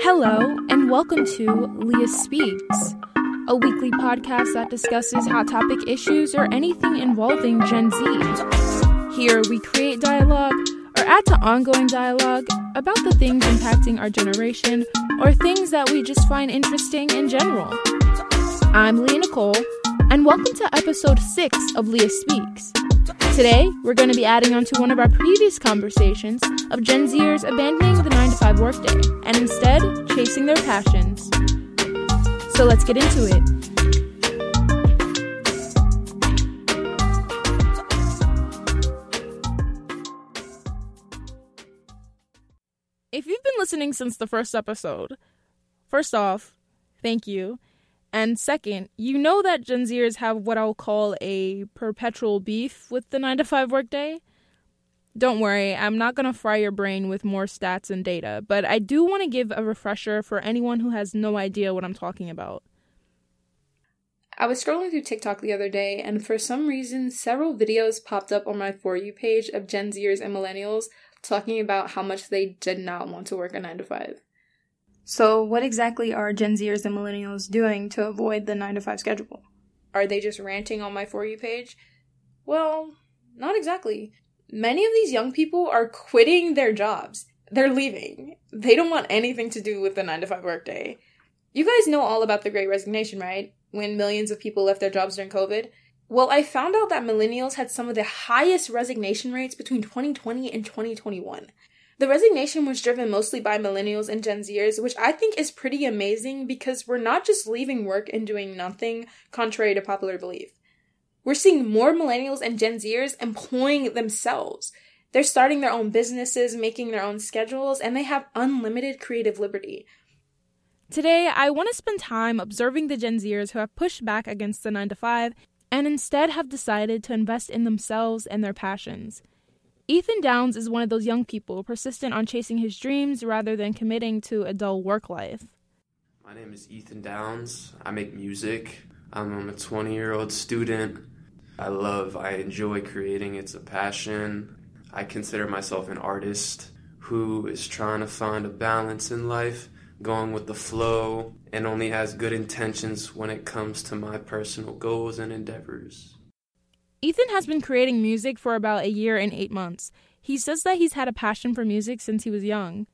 Hello, and welcome to Leah Speaks, a weekly podcast that discusses hot topic issues or anything involving Gen Z. Here, we create dialogue or add to ongoing dialogue about the things impacting our generation or things that we just find interesting in general. I'm Leah Nicole, and welcome to episode 6 of Leah Speaks. Today, we're going to be adding on to one of our previous conversations of Gen Zers abandoning the 9 to 5 workday and instead chasing their passions. So let's get into it. If you've been listening since the first episode, first off, thank you. And second, you know that Gen Zers have what I'll call a perpetual beef with the 9 to 5 workday. Don't worry, I'm not going to fry your brain with more stats and data, but I do want to give a refresher for anyone who has no idea what I'm talking about. I was scrolling through TikTok the other day, and for some reason, several videos popped up on my For You page of Gen Zers and Millennials talking about how much they did not want to work a 9 to 5. So, what exactly are Gen Zers and Millennials doing to avoid the 9 to 5 schedule? Are they just ranting on my For You page? Well, not exactly. Many of these young people are quitting their jobs. They're leaving. They don't want anything to do with the 9 to 5 workday. You guys know all about the great resignation, right? When millions of people left their jobs during COVID. Well, I found out that millennials had some of the highest resignation rates between 2020 and 2021. The resignation was driven mostly by millennials and Gen Zers, which I think is pretty amazing because we're not just leaving work and doing nothing, contrary to popular belief. We're seeing more millennials and Gen Zers employing themselves. They're starting their own businesses, making their own schedules, and they have unlimited creative liberty. Today, I want to spend time observing the Gen Zers who have pushed back against the 9 to 5 and instead have decided to invest in themselves and their passions. Ethan Downs is one of those young people persistent on chasing his dreams rather than committing to a dull work life. My name is Ethan Downs. I make music. I'm a 20 year old student. I love, I enjoy creating. It's a passion. I consider myself an artist who is trying to find a balance in life, going with the flow, and only has good intentions when it comes to my personal goals and endeavors. Ethan has been creating music for about a year and eight months. He says that he's had a passion for music since he was young.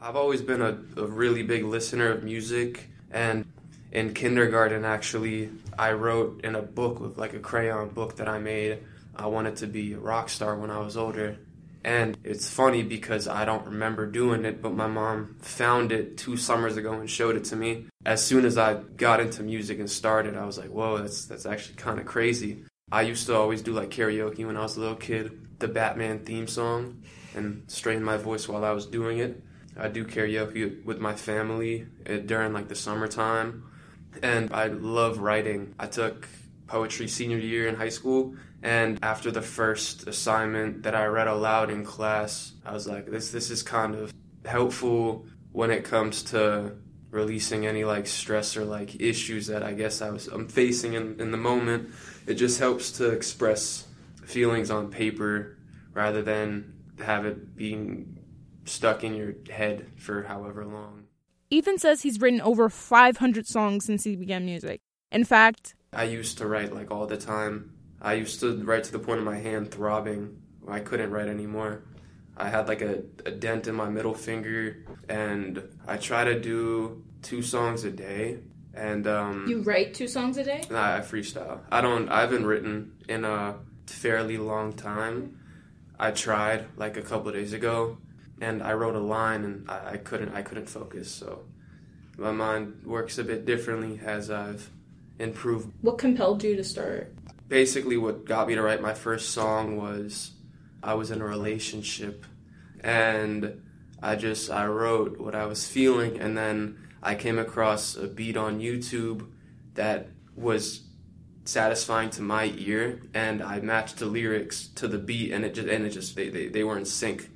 I've always been a, a really big listener of music, and in kindergarten, actually, I wrote in a book with like a crayon book that I made. I wanted to be a rock star when I was older. And it's funny because I don't remember doing it, but my mom found it two summers ago and showed it to me. As soon as I got into music and started, I was like, whoa, that's, that's actually kind of crazy. I used to always do like karaoke when I was a little kid, the Batman theme song, and strain my voice while I was doing it. I do karaoke with my family eh, during like the summertime, and I love writing. I took poetry senior year in high school, and after the first assignment that I read aloud in class, I was like, this this is kind of helpful when it comes to releasing any like stress or like issues that I guess I was I'm facing in, in the moment. It just helps to express feelings on paper rather than have it being stuck in your head for however long. Ethan says he's written over 500 songs since he began music. In fact, I used to write like all the time. I used to write to the point of my hand throbbing. I couldn't write anymore. I had like a, a dent in my middle finger, and I try to do two songs a day. And um, you write two songs a day? Nah, I freestyle. I don't. I haven't written in a fairly long time. I tried like a couple days ago, and I wrote a line, and I, I couldn't. I couldn't focus. So my mind works a bit differently as I've improved. What compelled you to start? Basically, what got me to write my first song was I was in a relationship and I just I wrote what I was feeling and then I came across a beat on YouTube that was satisfying to my ear and I matched the lyrics to the beat and it just and it just they, they, they were in sync.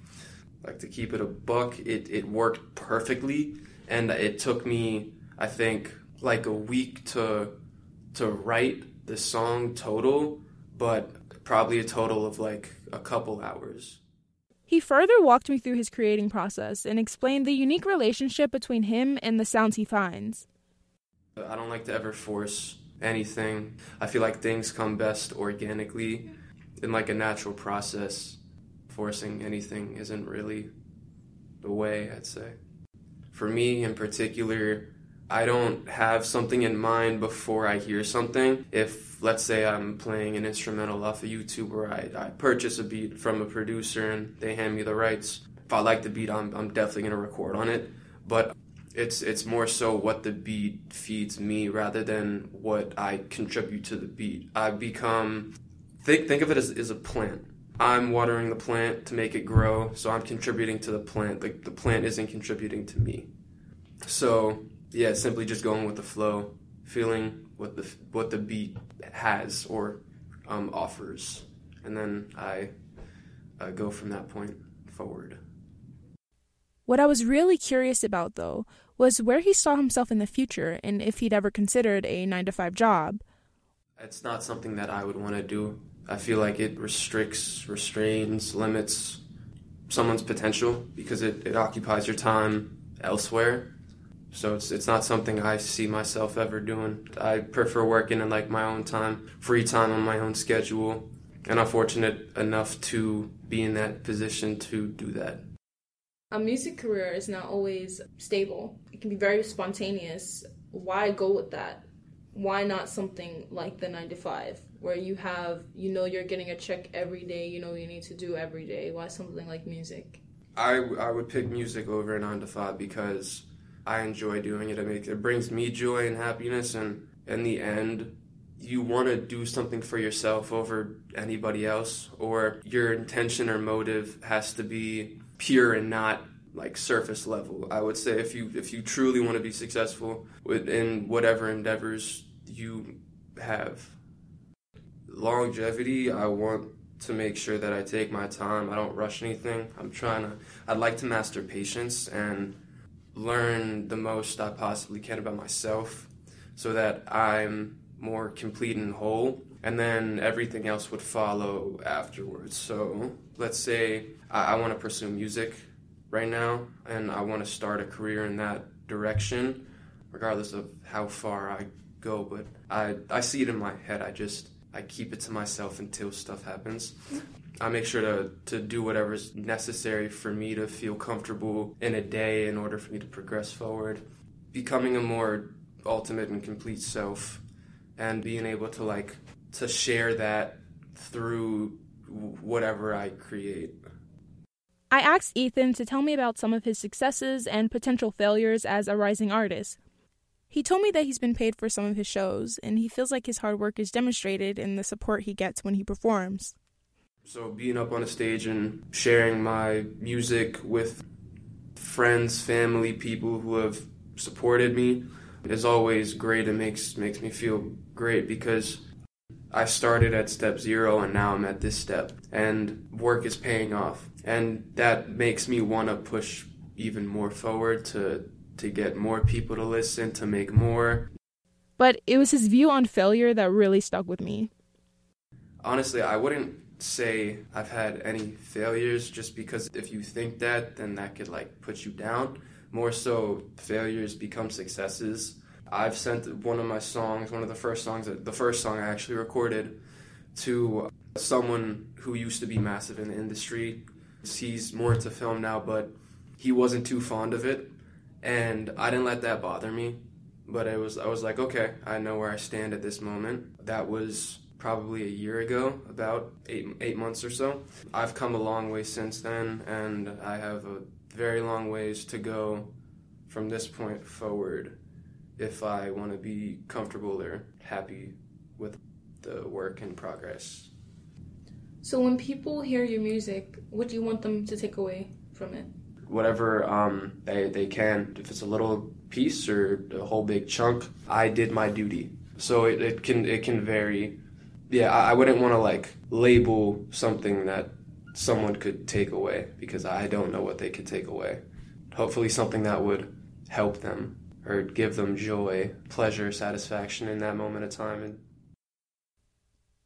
Like to keep it a buck, it, it worked perfectly and it took me I think like a week to to write the song total, but probably a total of like a couple hours. He further walked me through his creating process and explained the unique relationship between him and the sounds he finds. I don't like to ever force anything. I feel like things come best organically in like a natural process. Forcing anything isn't really the way, I'd say. For me in particular, I don't have something in mind before I hear something. If, let's say, I'm playing an instrumental off a YouTuber, I, I purchase a beat from a producer and they hand me the rights, if I like the beat, I'm, I'm definitely going to record on it. But it's it's more so what the beat feeds me rather than what I contribute to the beat. I become think think of it as, as a plant. I'm watering the plant to make it grow, so I'm contributing to the plant. The, the plant isn't contributing to me. So yeah, simply just going with the flow, feeling what the what the beat has or um, offers, and then I uh, go from that point forward. What I was really curious about, though, was where he saw himself in the future and if he'd ever considered a 9 to 5 job. It's not something that I would want to do. I feel like it restricts, restrains, limits someone's potential because it, it occupies your time elsewhere. So it's it's not something I see myself ever doing. I prefer working in like my own time, free time on my own schedule, and I'm fortunate enough to be in that position to do that a music career is not always stable. It can be very spontaneous. Why go with that? Why not something like the 9 to 5 where you have, you know, you're getting a check every day, you know, you need to do every day? Why something like music? I, I would pick music over 9 to 5 because I enjoy doing it. It, makes, it brings me joy and happiness, and in the end, you want to do something for yourself over anybody else, or your intention or motive has to be pure and not like surface level. I would say if you if you truly want to be successful in whatever endeavors you have longevity, I want to make sure that I take my time. I don't rush anything. I'm trying to I'd like to master patience and learn the most I possibly can about myself so that I'm more complete and whole and then everything else would follow afterwards. So let's say I, I want to pursue music right now, and I want to start a career in that direction, regardless of how far I go. But I I see it in my head. I just I keep it to myself until stuff happens. I make sure to, to do whatever's necessary for me to feel comfortable in a day in order for me to progress forward. Becoming a more ultimate and complete self and being able to like to share that through whatever I create. I asked Ethan to tell me about some of his successes and potential failures as a rising artist. He told me that he's been paid for some of his shows, and he feels like his hard work is demonstrated in the support he gets when he performs. So, being up on a stage and sharing my music with friends, family, people who have supported me is always great. It makes makes me feel great because I started at step zero and now I'm at this step, and work is paying off, and that makes me want to push even more forward to to get more people to listen, to make more. But it was his view on failure that really stuck with me. Honestly, I wouldn't say I've had any failures just because if you think that, then that could like put you down. More so, failures become successes I've sent one of my songs, one of the first songs, the first song I actually recorded, to someone who used to be massive in the industry. He's more into film now, but he wasn't too fond of it, and I didn't let that bother me. But it was I was like, okay, I know where I stand at this moment. That was probably a year ago, about eight eight months or so. I've come a long way since then, and I have a very long ways to go from this point forward if I want to be comfortable or happy with the work in progress. So when people hear your music, what do you want them to take away from it? Whatever um, they, they can. If it's a little piece or a whole big chunk, I did my duty. So it, it can it can vary. Yeah, I, I wouldn't want to like label something that someone could take away because I don't know what they could take away. Hopefully something that would help them or give them joy, pleasure, satisfaction in that moment of time. And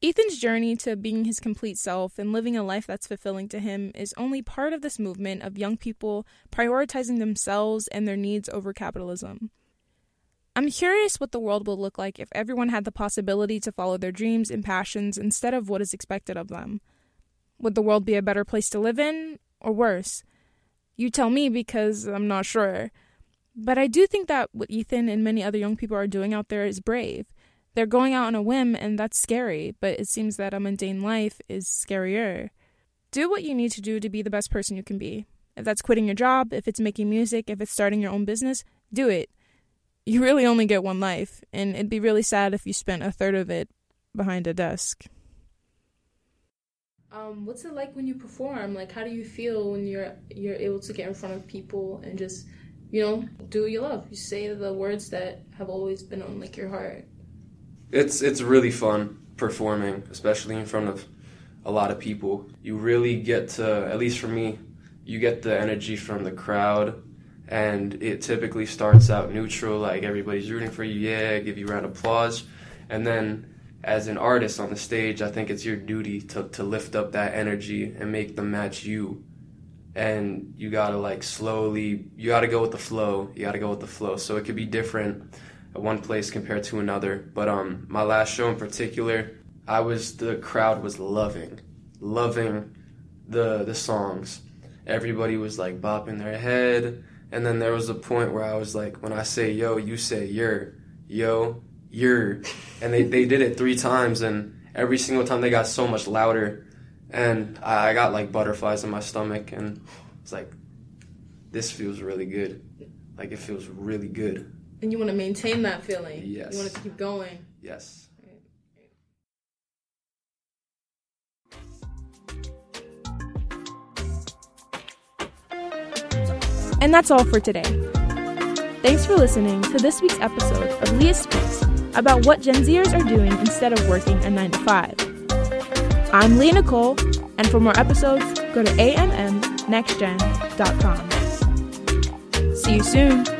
Ethan's journey to being his complete self and living a life that's fulfilling to him is only part of this movement of young people prioritizing themselves and their needs over capitalism. I'm curious what the world will look like if everyone had the possibility to follow their dreams and passions instead of what is expected of them. Would the world be a better place to live in, or worse? You tell me because I'm not sure. But I do think that what Ethan and many other young people are doing out there is brave. They're going out on a whim, and that's scary, but it seems that a mundane life is scarier. Do what you need to do to be the best person you can be. If that's quitting your job, if it's making music, if it's starting your own business, do it. You really only get one life, and it'd be really sad if you spent a third of it behind a desk. Um, what's it like when you perform? Like, how do you feel when you're you're able to get in front of people and just, you know, do what you love? You say the words that have always been on like your heart. It's it's really fun performing, especially in front of a lot of people. You really get to, at least for me, you get the energy from the crowd, and it typically starts out neutral, like everybody's rooting for you, yeah, give you round of applause, and then as an artist on the stage, I think it's your duty to to lift up that energy and make them match you. And you gotta like slowly, you gotta go with the flow. You gotta go with the flow. So it could be different at one place compared to another. But um, my last show in particular, I was the crowd was loving, loving the the songs. Everybody was like bopping their head, and then there was a point where I was like, when I say yo, you say you're, yo, you're, and they they did it three times, and every single time they got so much louder, and I, I got like butterflies in my stomach, and it's like, this feels really good, like it feels really good. And you want to maintain that feeling. Yes. You want to keep going. Yes. And that's all for today. Thanks for listening to this week's episode of Leah Speaks about what Gen Zers are doing instead of working a 9 to 5. I'm Leah Nicole, and for more episodes, go to ammnextgen.com. See you soon.